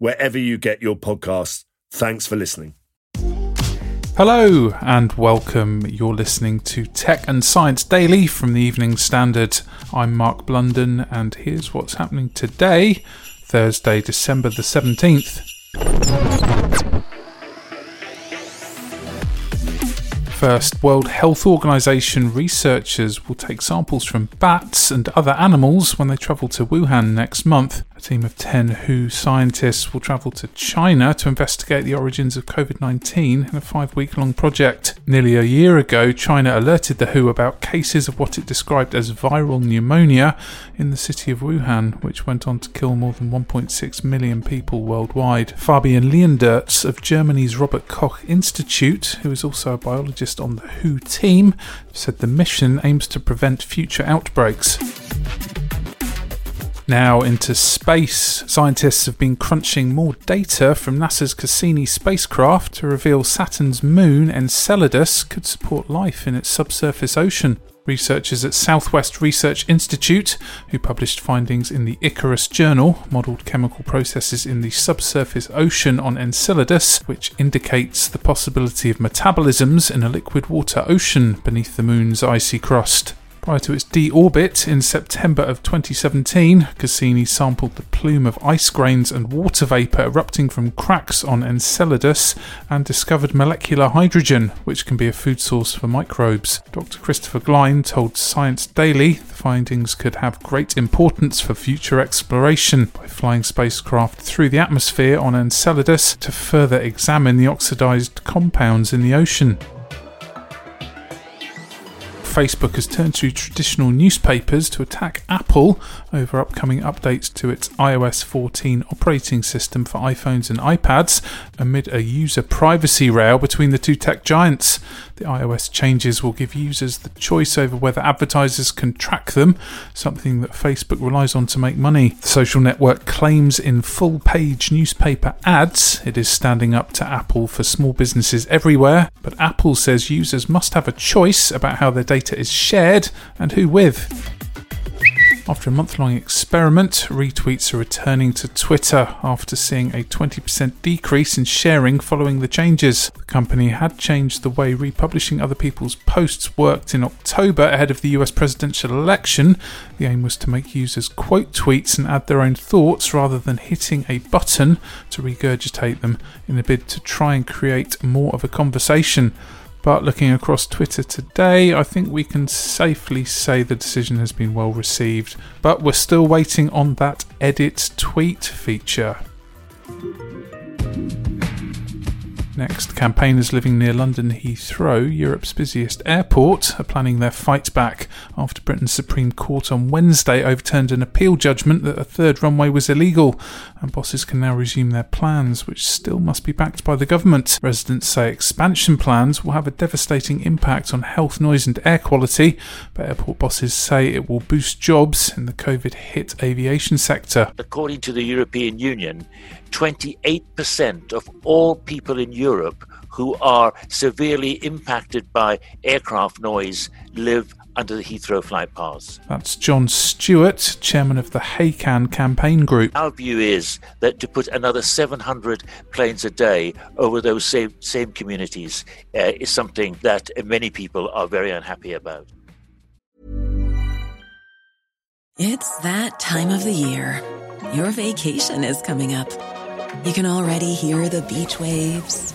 wherever you get your podcasts. Thanks for listening. Hello and welcome. You're listening to Tech and Science Daily from the Evening Standard. I'm Mark Blunden, and here's what's happening today, Thursday, December the 17th. First, World Health Organization researchers will take samples from bats and other animals when they travel to Wuhan next month. A team of 10 WHO scientists will travel to China to investigate the origins of COVID 19 in a five week long project. Nearly a year ago, China alerted the WHO about cases of what it described as viral pneumonia in the city of Wuhan, which went on to kill more than 1.6 million people worldwide. Fabian Leendertz of Germany's Robert Koch Institute, who is also a biologist on the WHO team, said the mission aims to prevent future outbreaks. Now into space. Scientists have been crunching more data from NASA's Cassini spacecraft to reveal Saturn's moon Enceladus could support life in its subsurface ocean. Researchers at Southwest Research Institute, who published findings in the Icarus Journal, modelled chemical processes in the subsurface ocean on Enceladus, which indicates the possibility of metabolisms in a liquid water ocean beneath the moon's icy crust. Prior to its deorbit in September of 2017, Cassini sampled the plume of ice grains and water vapour erupting from cracks on Enceladus and discovered molecular hydrogen, which can be a food source for microbes. Dr. Christopher Glein told Science Daily the findings could have great importance for future exploration by flying spacecraft through the atmosphere on Enceladus to further examine the oxidized compounds in the ocean. Facebook has turned to traditional newspapers to attack Apple over upcoming updates to its iOS 14 operating system for iPhones and iPads amid a user privacy row between the two tech giants. The iOS changes will give users the choice over whether advertisers can track them, something that Facebook relies on to make money. The social network claims in full page newspaper ads it is standing up to Apple for small businesses everywhere, but Apple says users must have a choice about how their data is shared and who with. After a month long experiment, retweets are returning to Twitter after seeing a 20% decrease in sharing following the changes. The company had changed the way republishing other people's posts worked in October ahead of the US presidential election. The aim was to make users quote tweets and add their own thoughts rather than hitting a button to regurgitate them in a bid to try and create more of a conversation. But looking across Twitter today, I think we can safely say the decision has been well received. But we're still waiting on that edit tweet feature. Next, campaigners living near London Heathrow, Europe's busiest airport, are planning their fight back after Britain's Supreme Court on Wednesday overturned an appeal judgment that a third runway was illegal, and bosses can now resume their plans, which still must be backed by the government. Residents say expansion plans will have a devastating impact on health, noise, and air quality, but airport bosses say it will boost jobs in the COVID hit aviation sector. According to the European Union, 28% of all people in Europe who are severely impacted by aircraft noise live under the Heathrow flight paths. That's John Stewart, chairman of the HACAN campaign group. Our view is that to put another 700 planes a day over those same, same communities uh, is something that many people are very unhappy about. It's that time of the year. Your vacation is coming up. You can already hear the beach waves,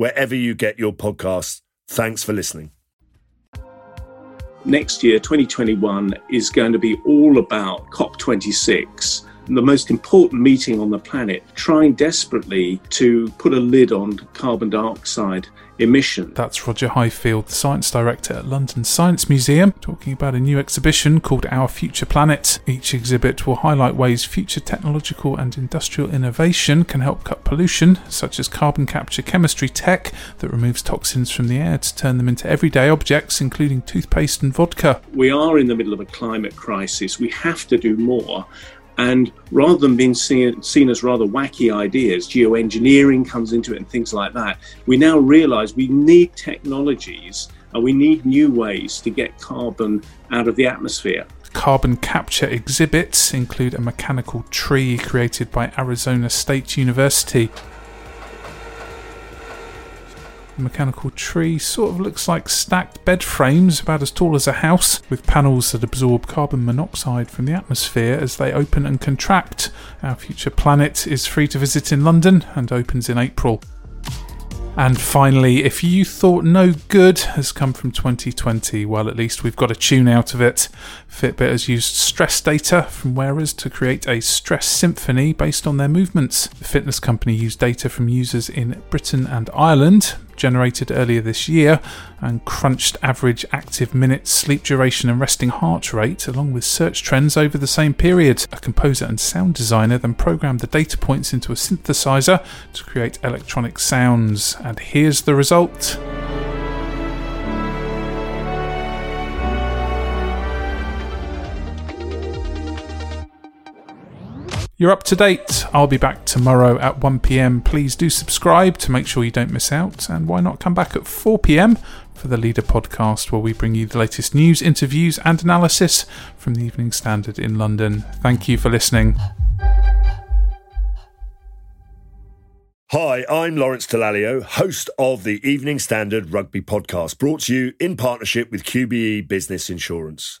wherever you get your podcasts. Thanks for listening. Next year, 2021, is going to be all about COP26 the most important meeting on the planet, trying desperately to put a lid on carbon dioxide emission. That's Roger Highfield, the Science Director at London Science Museum, talking about a new exhibition called Our Future Planet. Each exhibit will highlight ways future technological and industrial innovation can help cut pollution, such as carbon capture chemistry tech that removes toxins from the air to turn them into everyday objects, including toothpaste and vodka. We are in the middle of a climate crisis. We have to do more. And rather than being seen, seen, as rather wacky ideas, geoengineering comes into it and things like that, we now realize we need technologies and we need new ways to get carbon out of the atmosphere. Carbon capture exhibits include a mechanical tree created by Arizona State University mechanical tree sort of looks like stacked bed frames about as tall as a house, with panels that absorb carbon monoxide from the atmosphere as they open and contract. Our future planet is free to visit in London and opens in April. And finally, if you thought no good has come from 2020, well, at least we've got a tune out of it. Fitbit has used stress data from wearers to create a stress symphony based on their movements. The fitness company used data from users in Britain and Ireland, generated earlier this year and crunched average active minutes, sleep duration, and resting heart rate, along with search trends over the same period. A composer and sound designer then programmed the data points into a synthesizer to create electronic sounds. And here's the result. You're up to date. I'll be back tomorrow at 1 pm. Please do subscribe to make sure you don't miss out. And why not come back at 4 pm for the Leader podcast, where we bring you the latest news, interviews, and analysis from the Evening Standard in London. Thank you for listening. Hi, I'm Lawrence Dallaglio, host of the Evening Standard Rugby Podcast, brought to you in partnership with QBE Business Insurance.